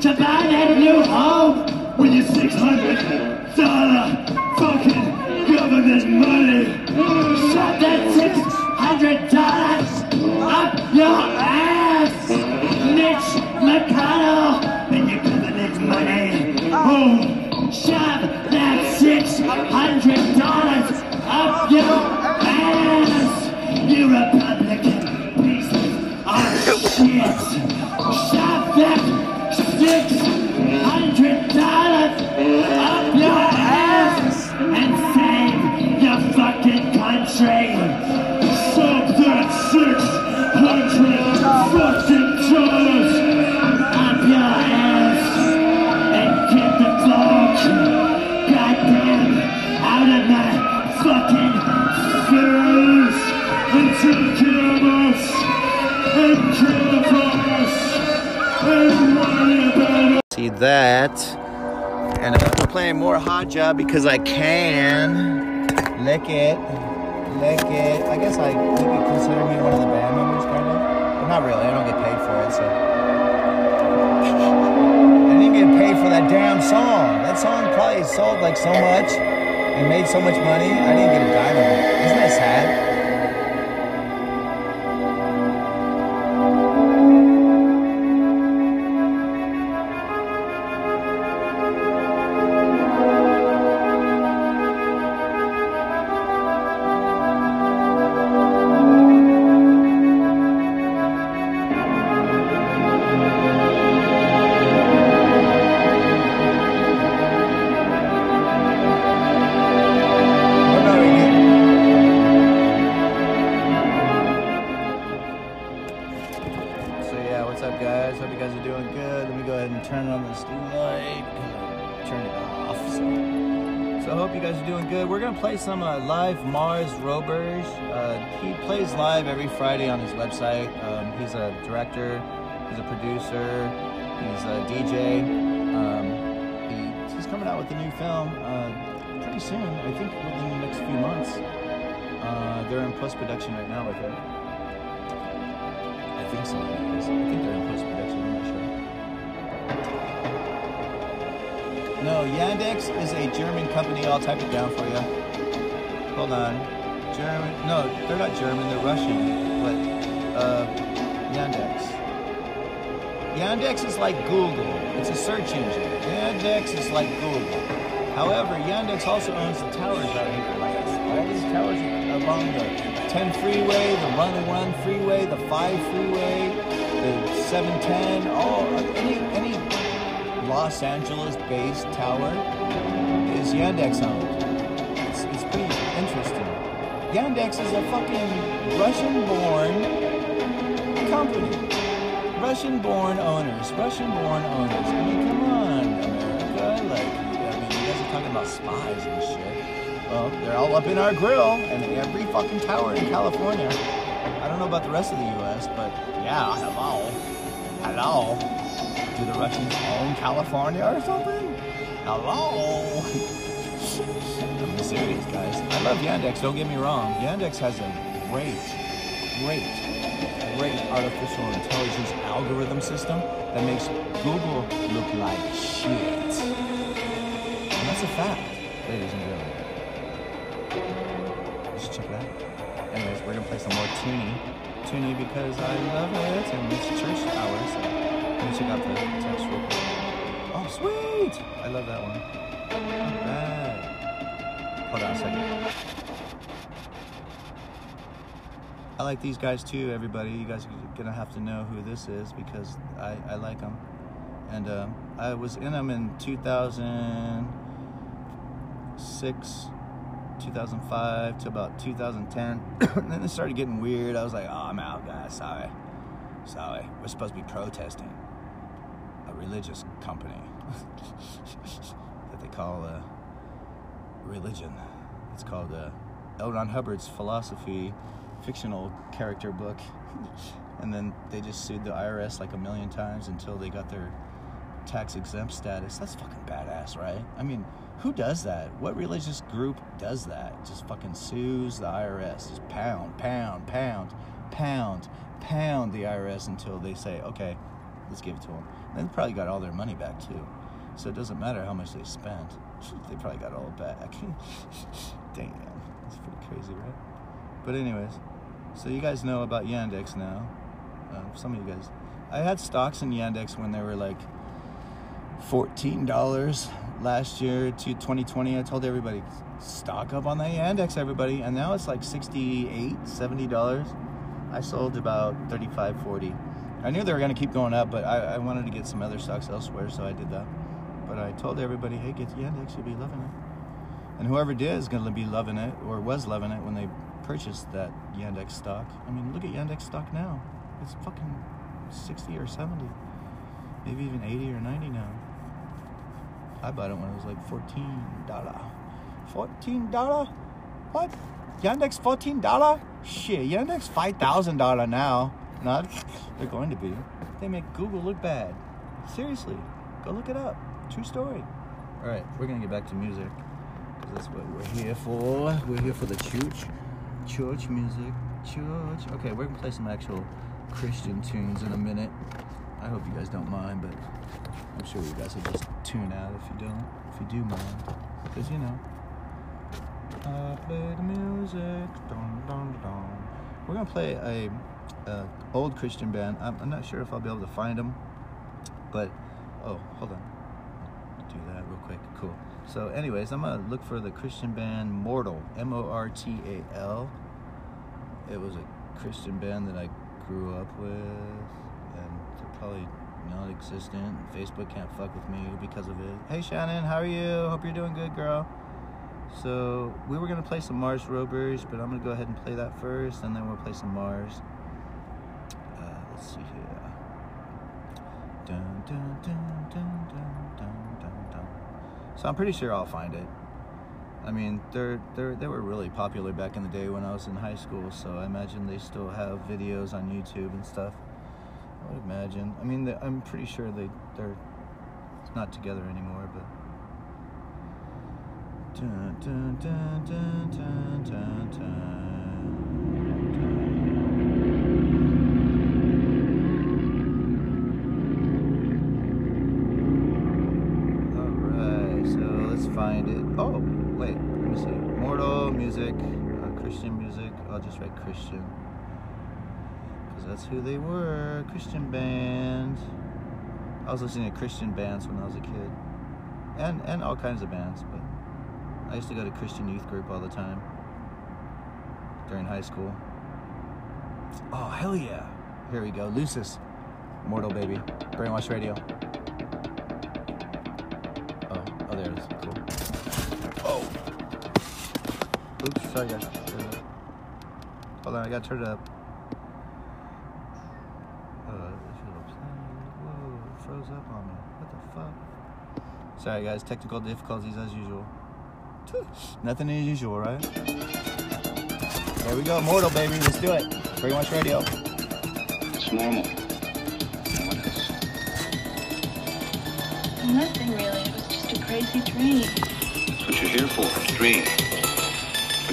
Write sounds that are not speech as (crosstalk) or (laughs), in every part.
to buy that new home with your six hundred dollar fucking government money? Shove that six hundred dollars up your ass, Mitch McConnell, and your government money. Oh, shove that six hundred dollars up your ass, you Republican pieces of shit. Shove that six hundred dollars up your ass and save your fucking country. That. And I'm playing more Hot Job because I can. Lick it. Lick it. I guess I you could consider me one of the band members, kind of. But not really. I don't get paid for it, so. I didn't get paid for that damn song. That song probably sold like so much and made so much money. I didn't get a dime of it. Isn't that sad? Friday on his website. Um, he's a director. He's a producer. He's a DJ. Um, he, he's coming out with a new film uh, pretty soon. I think within the next few months. Uh, they're in post production right now with it. I think so. I think they're in post production. I'm not sure. No, Yandex is a German company. I'll type it down for you. Hold on. German? No, they're not German. They're Russian. Uh, Yandex. Yandex is like Google. It's a search engine. Yandex is like Google. However, Yandex also owns the towers out here. Like all these towers along the 10 freeway, the Run and Run freeway, the 5 freeway, the 710, all any any Los Angeles-based tower is Yandex owned. It's, it's pretty interesting. Yandex is a fucking Russian-born company. Russian-born owners. Russian-born owners. I mean, come on, America. Like, I mean, you guys are talking about spies and shit. Well, they're all up in our grill and every fucking tower in California. I don't know about the rest of the U.S., but yeah, hello, hello. Do the Russians own California or something? Hello. (laughs) I'm serious, guys. I love Yandex. Don't get me wrong. Yandex has a great, great, great artificial intelligence algorithm system that makes Google look like shit. And that's a fact, ladies and gentlemen. You should check it out. Anyways, we're gonna play some more Toonie. Toonie because I love it and it's church hours. So let me check out the text real quick. Oh, sweet! I love that one. Not bad. Hold on a second. I like these guys too, everybody. You guys are gonna have to know who this is because I, I like them. And um, I was in them in 2006, 2005 to about 2010. and (coughs) then it started getting weird. I was like, oh, I'm out, guys. Sorry. Sorry. We're supposed to be protesting a religious company (laughs) that they call uh, religion. It's called uh, L. Hubbard's philosophy fictional character book. and then they just sued the IRS like a million times until they got their tax exempt status. That's fucking badass, right? I mean, who does that? What religious group does that? Just fucking sues the IRS. Just pound, pound, pound, pound, pound the IRS until they say, okay, let's give it to them. And they probably got all their money back too. So it doesn't matter how much they spent. (laughs) They probably got all back. (laughs) Damn, that's pretty crazy, right? But anyways, so you guys know about Yandex now. Um, some of you guys, I had stocks in Yandex when they were like fourteen dollars last year to 2020. I told everybody stock up on the Yandex, everybody, and now it's like $68, 70 dollars. I sold about 35 40. I knew they were going to keep going up, but I, I wanted to get some other stocks elsewhere, so I did that. But I told everybody, hey, get Yandex, you'll be loving it. And whoever did is going to be loving it, or was loving it when they purchased that Yandex stock. I mean, look at Yandex stock now. It's fucking 60 or 70. Maybe even 80 or 90 now. I bought it when it was like $14. $14? What? Yandex $14? Shit, Yandex $5,000 now. Not, (laughs) they're going to be. They make Google look bad. Seriously, go look it up. True story. All right, we're gonna get back to music that's what we're here for. We're here for the church, church music, church. Okay, we're gonna play some actual Christian tunes in a minute. I hope you guys don't mind, but I'm sure you guys will just tune out if you don't, if you do mind, because you know. I play the music, dun, dun, dun. We're gonna play a uh, old Christian band. I'm, I'm, not sure if I'll be able to find them, but oh, hold on, do that real quick. Cool. So, anyways, I'm gonna look for the Christian band Mortal, M-O-R-T-A-L. It was a Christian band that I grew up with, and they're probably non-existent. Facebook can't fuck with me because of it. Hey, Shannon, how are you? Hope you're doing good, girl. So we were gonna play some Mars Rovers, but I'm gonna go ahead and play that first, and then we'll play some Mars. Uh, let's see here. Dun, dun, dun, so I'm pretty sure I'll find it. I mean, they're, they're, they were really popular back in the day when I was in high school, so I imagine they still have videos on YouTube and stuff. I would imagine. I mean, I'm pretty sure they, they're not together anymore, but. Dun, dun, dun, dun. find it. Oh, wait, let me see. Mortal music, uh, Christian music. I'll just write Christian. Because that's who they were. Christian band. I was listening to Christian bands when I was a kid. And, and all kinds of bands, but I used to go to Christian youth group all the time during high school. Oh, hell yeah. Here we go. Lusis. Mortal Baby, Brainwash Radio. Oops, sorry guys. Hold on, I gotta turn it up. Uh, Whoa, froze up on me. What the fuck? Sorry guys, technical difficulties as usual. Nothing unusual, right? There we go, Mortal Baby, let's do it. Pretty much Radio. It's normal. Nothing really. It was just a crazy dream. That's what you're here for. Dream.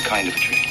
Kind of a dream?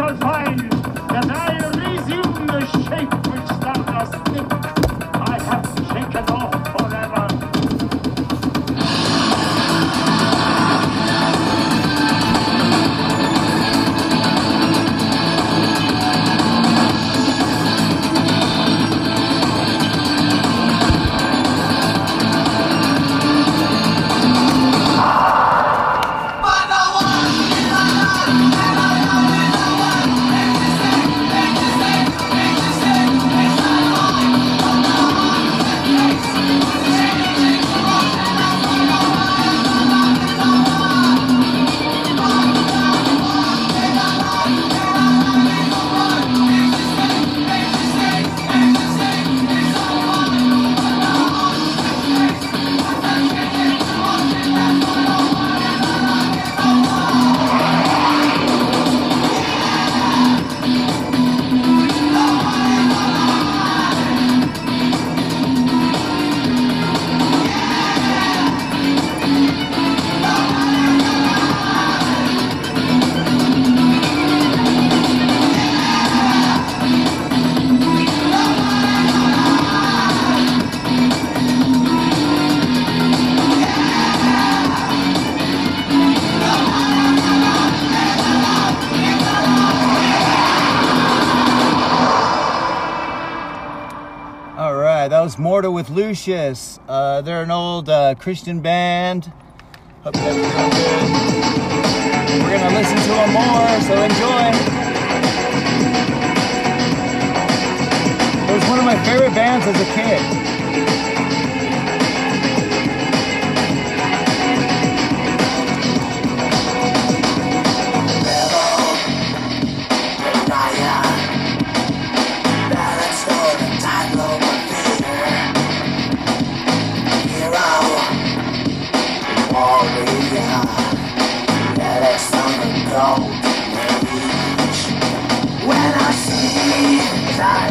Shalt find Lucius. Uh, they're an old uh, Christian band. Hope. We're gonna listen to them more, so enjoy. It was one of my favorite bands as a kid. See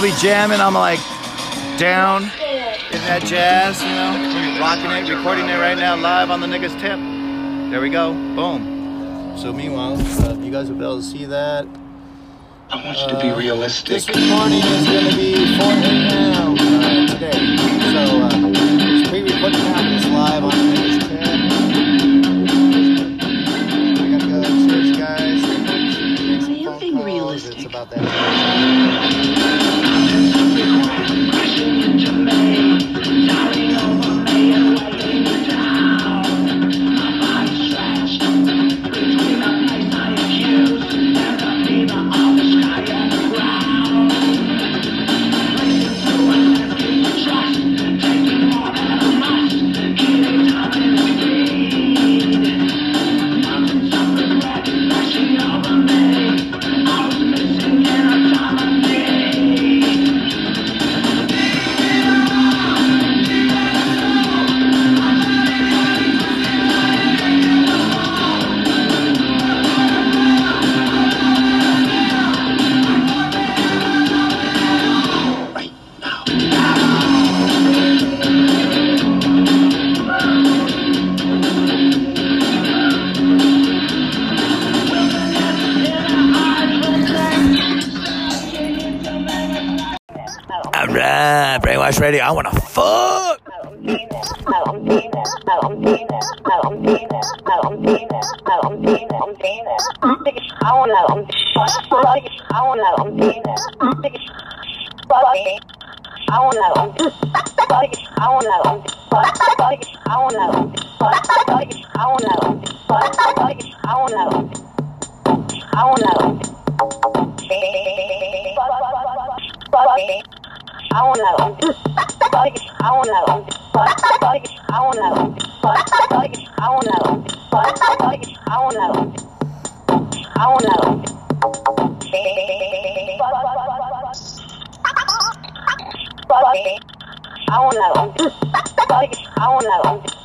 I'll be jamming. I'm like down in that jazz, you know, rocking it, recording it right now live on the niggas tip. There we go, boom. So meanwhile, uh, you guys will be able to see that. I want you to be realistic. This recording is going to be 4 a.m. Uh, today, so uh, it's pre-recorded now. It's live on the niggas tip. I gotta go to church, guys. Make some phone being calls. realistic? It's about that. I want to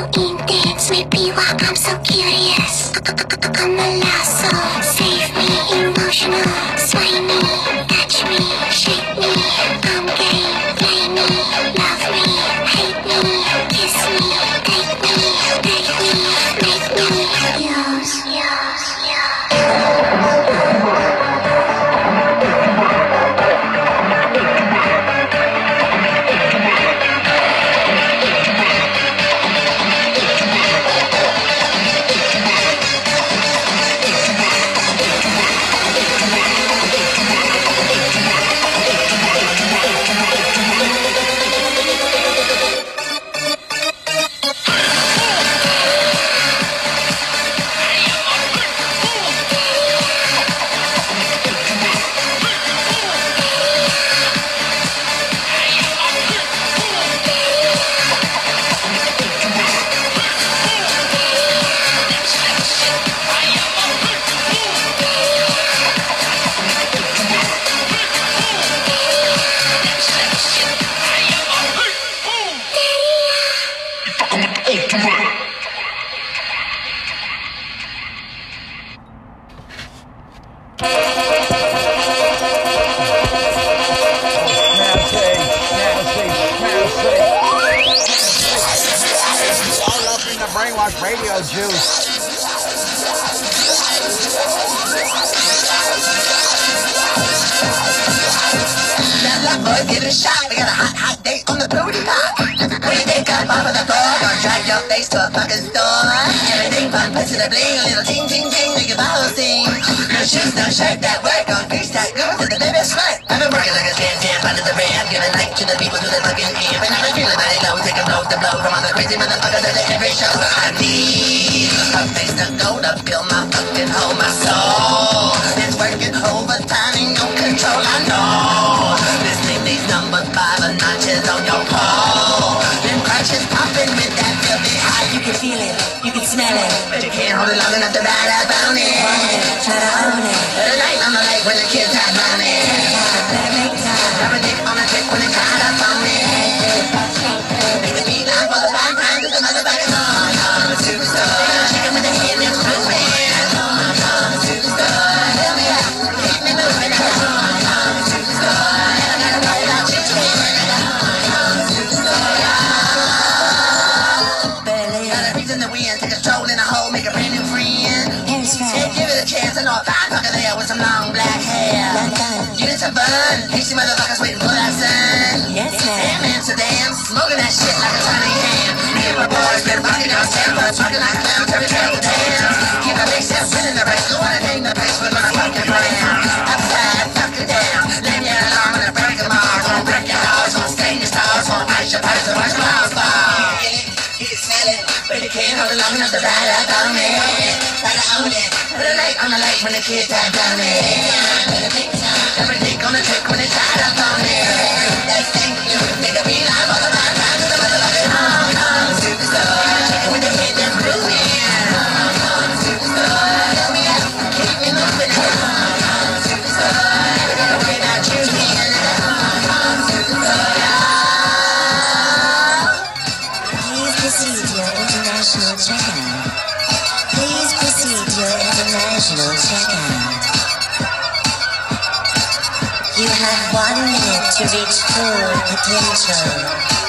so intense, maybe why I'm so curious. son. Hasty motherfuckers waiting for that son. Yes, ma'am. Damn, Amsterdam. Smoking that shit like a tiny ham. Me and my boys been rocking out sample. Talking like a clown. the can, hold along, not the ride up on me. Ride up on me. Put a light on the light when the kids are down me. Every dick on the trick when it's hot up on me. That's thing have one minute to reach full potential.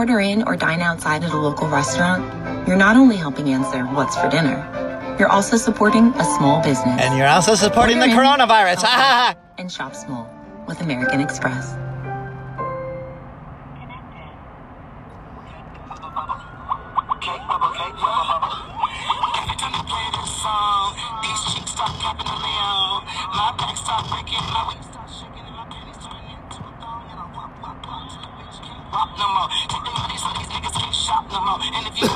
order in or dine outside at a local restaurant, you're not only helping answer what's for dinner, you're also supporting a small business. And you're also supporting order the in, coronavirus. And shop small with American Express. no more no more. And if you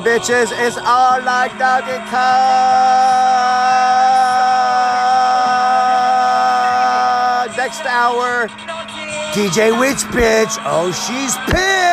Bitches, it's all like doggy Kong. Next hour, DJ Witch Bitch. Oh, she's pissed.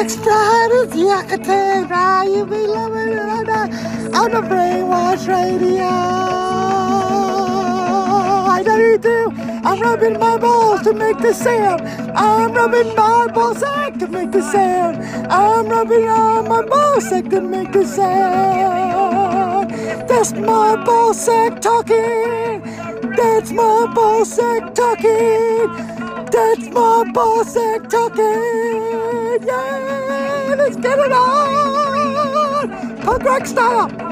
Architect pride. You be loving it on the, on the brainwash radio. I know you do. I'm rubbing my balls to make the sound. I'm rubbing my ball sack to make the sound. I'm rubbing on my ball sack to make the sound. That's my ball sack talking. That's my ball sack talking. That's my ball sack talking. Yeah, let's get it on. Punk rock style.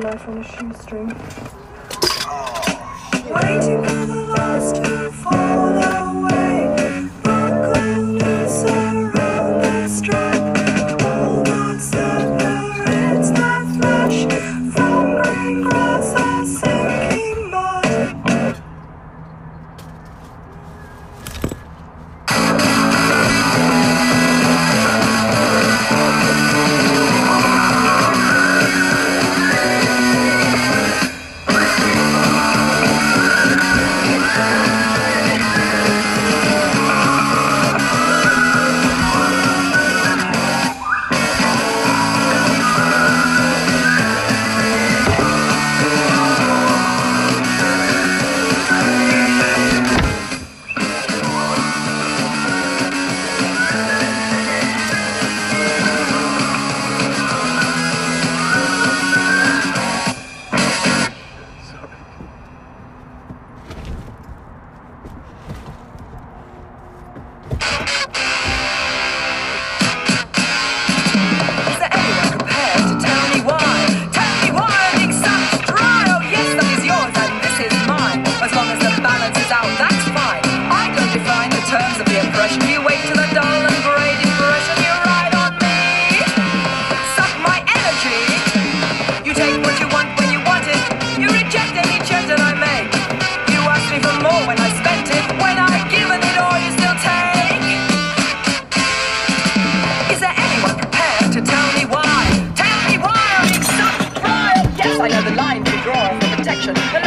Life on a shoestring. Draw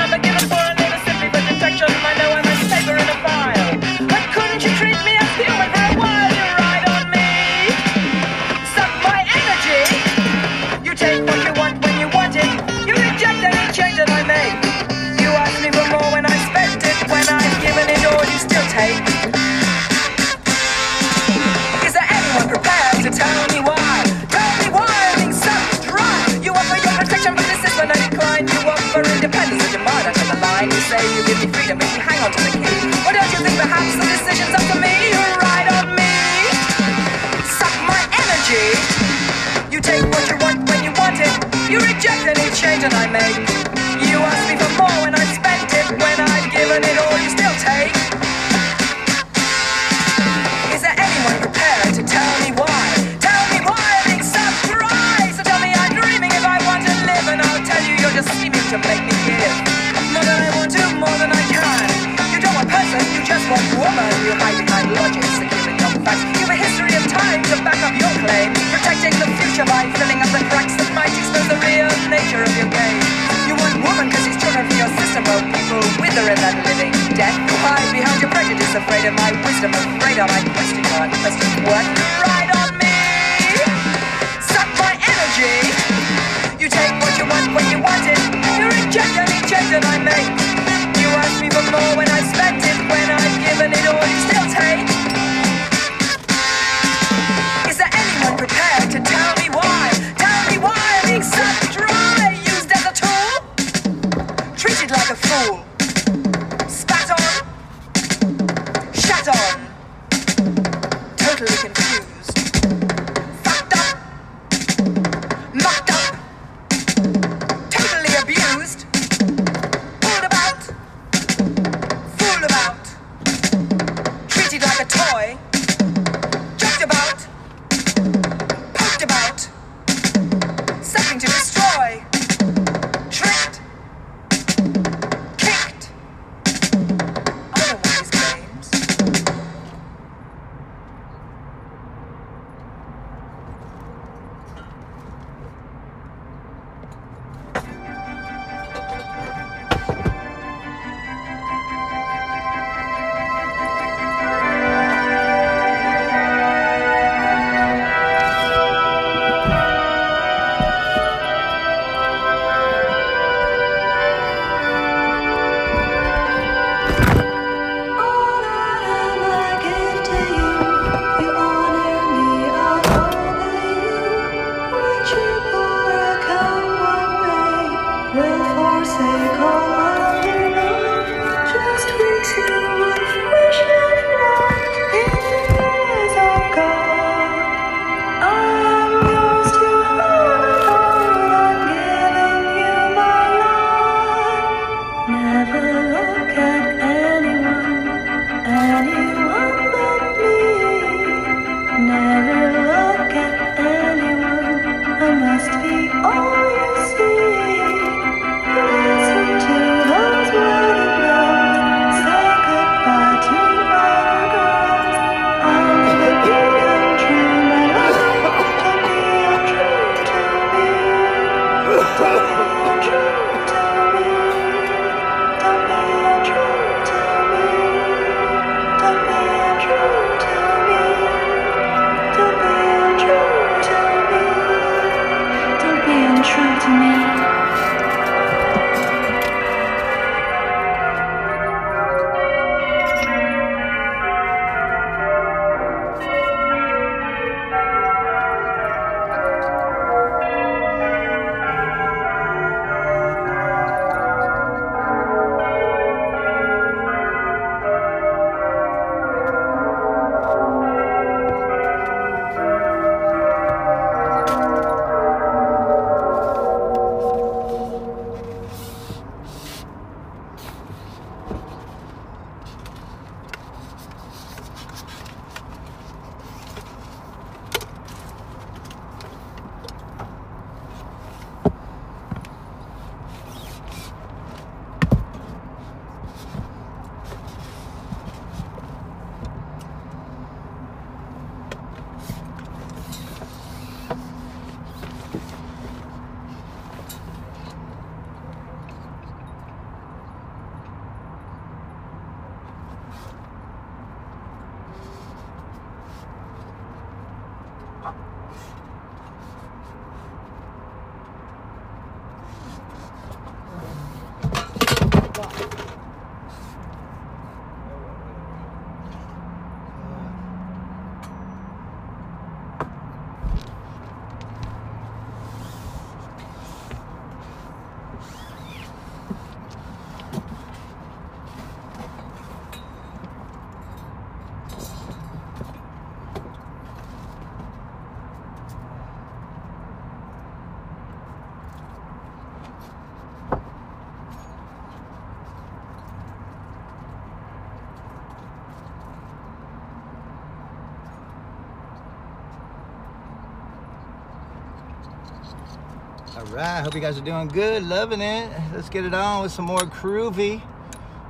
All right, hope you guys are doing good, loving it. Let's get it on with some more groovy,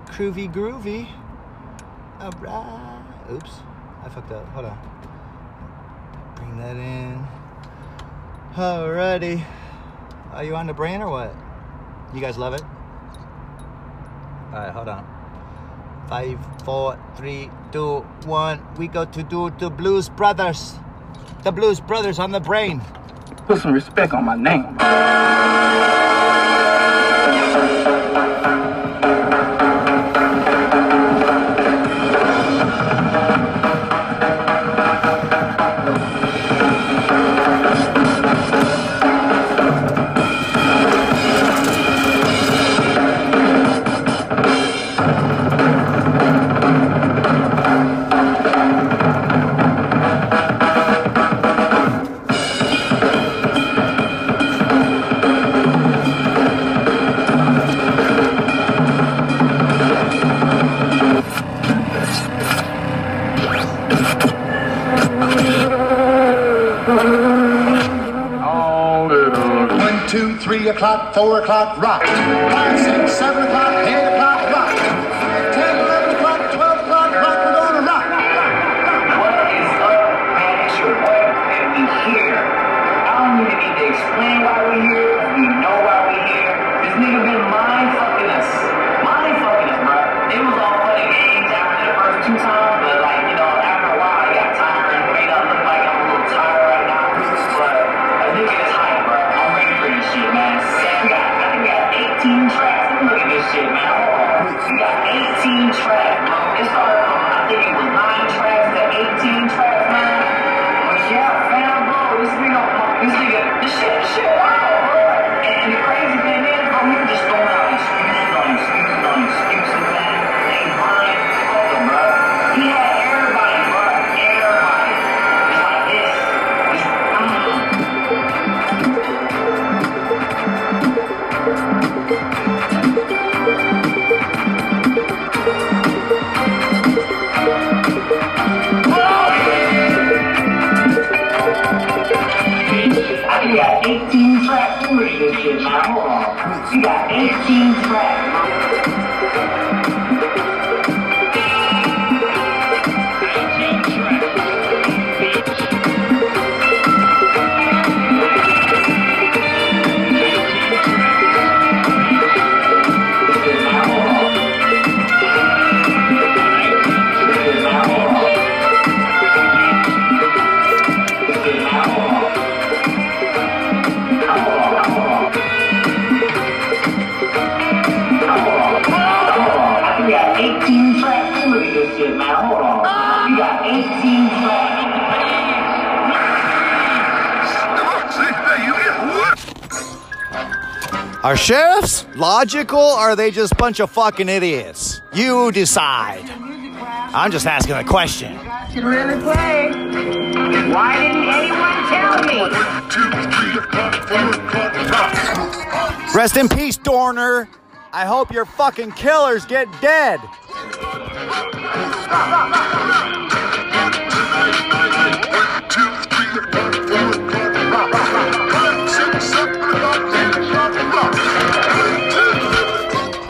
groovy, groovy. All right. Oops, I fucked up. Hold on. Bring that in. Alrighty. Are you on the brain or what? You guys love it? All right, hold on. Five, four, three, two, one. We go to do the Blues Brothers. The Blues Brothers on the brain. Put some respect on my name. Four o'clock, rock. Got 18 tracks, Are sheriffs logical or are they just a bunch of fucking idiots? You decide. I'm just asking a question. Should really play. Why didn't anyone tell me? Rest in peace, Dorner. I hope your fucking killers get dead.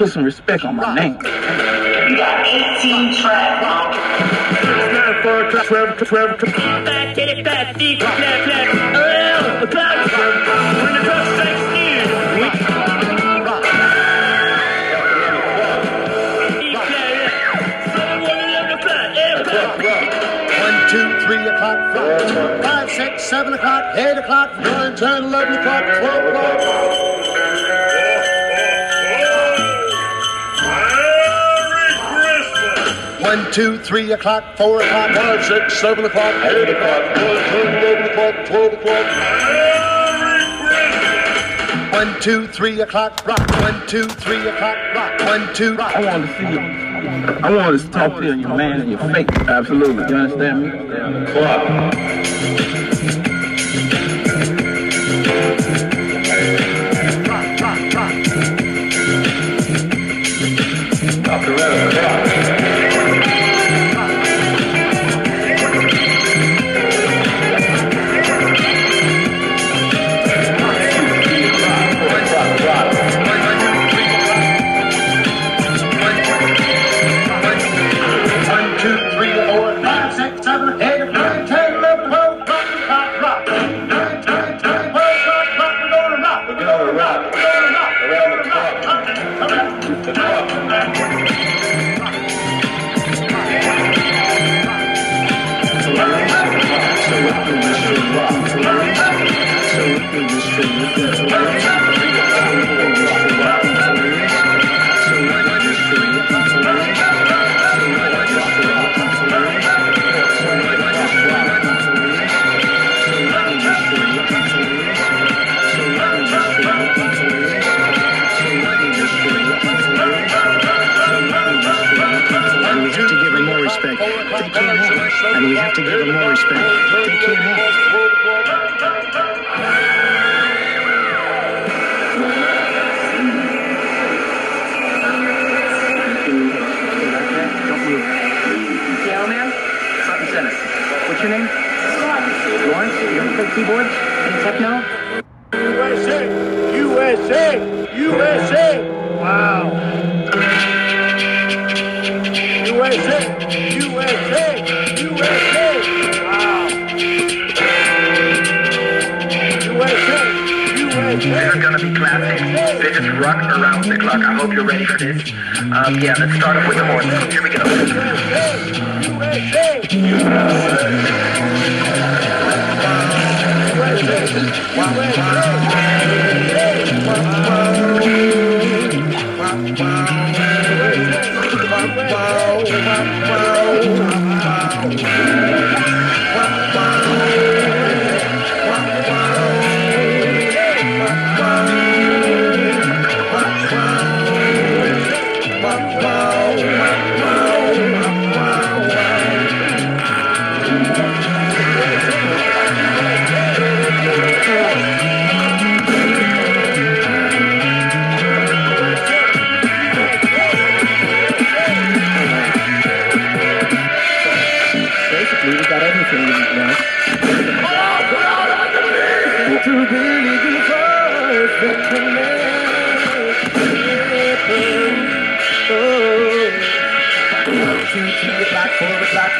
Put some respect on my name. You got 18 track now. Nine, four, twelve, twelve, twelve, twelve. Fat, titty, fat, deep, clap, clap. Oh, clap, clap. When the drum strikes in. Rock. One, two, three o'clock, five, five, six, seven o'clock, eight o'clock, nine, ten, eleven o'clock, twelve o'clock. One, two, three o'clock, four o'clock, five, six, seven o'clock, eight o'clock, nine, ten, eleven o'clock, twelve o'clock. One, two, three o'clock, rock. One, two, three o'clock, rock. One, two. I want to see you. I want to talk to you your man and your face. Absolutely. You understand me? Clock. And we have to give them more respect. They can't act. What's your name? Lawrence. You ever play keyboards? Any techno? USA! USA! USA! Wow! USA! USA! USA! Wow! USA! These are gonna be classics. This is rock around the clock. I hope you're ready for this. Um, yeah, let's start off with the horns. Here we go. Basically,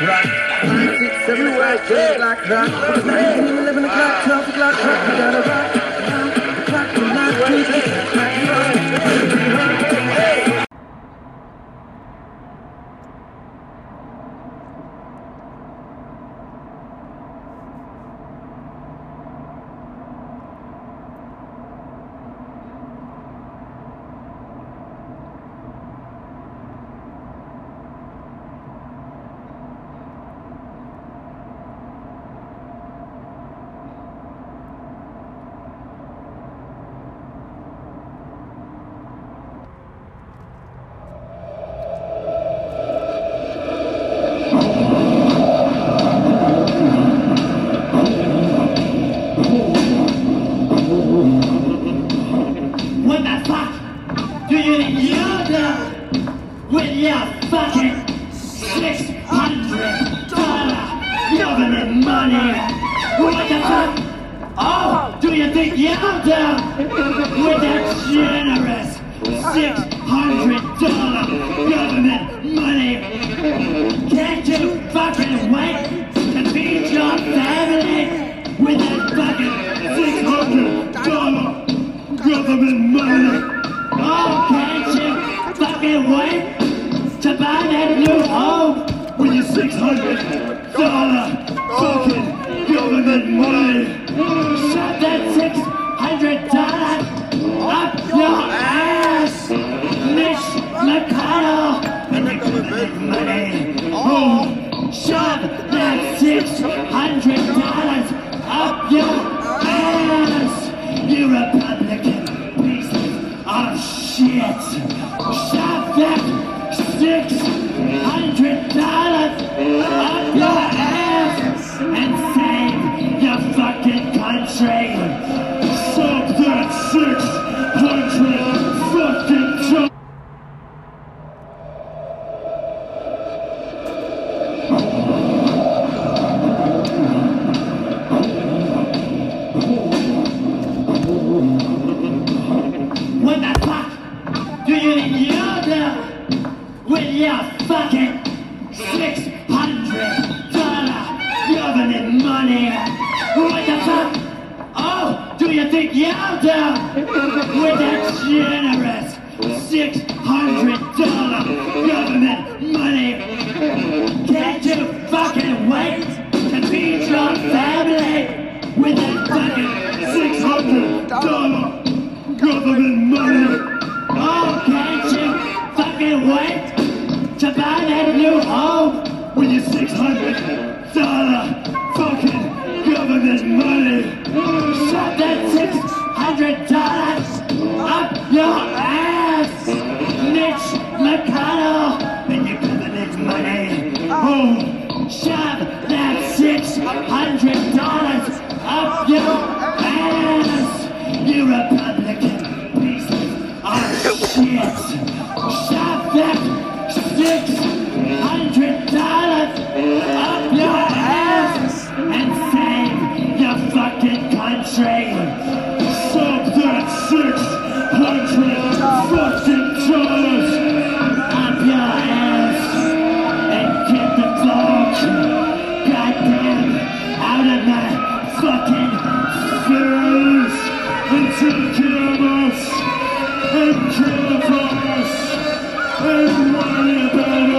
rock. Five, six, seven, five, six, black rock. Nine, ten, eleven o'clock, twelve o'clock, rock. We gotta rock. Rock the clock, the night, two, six, rock.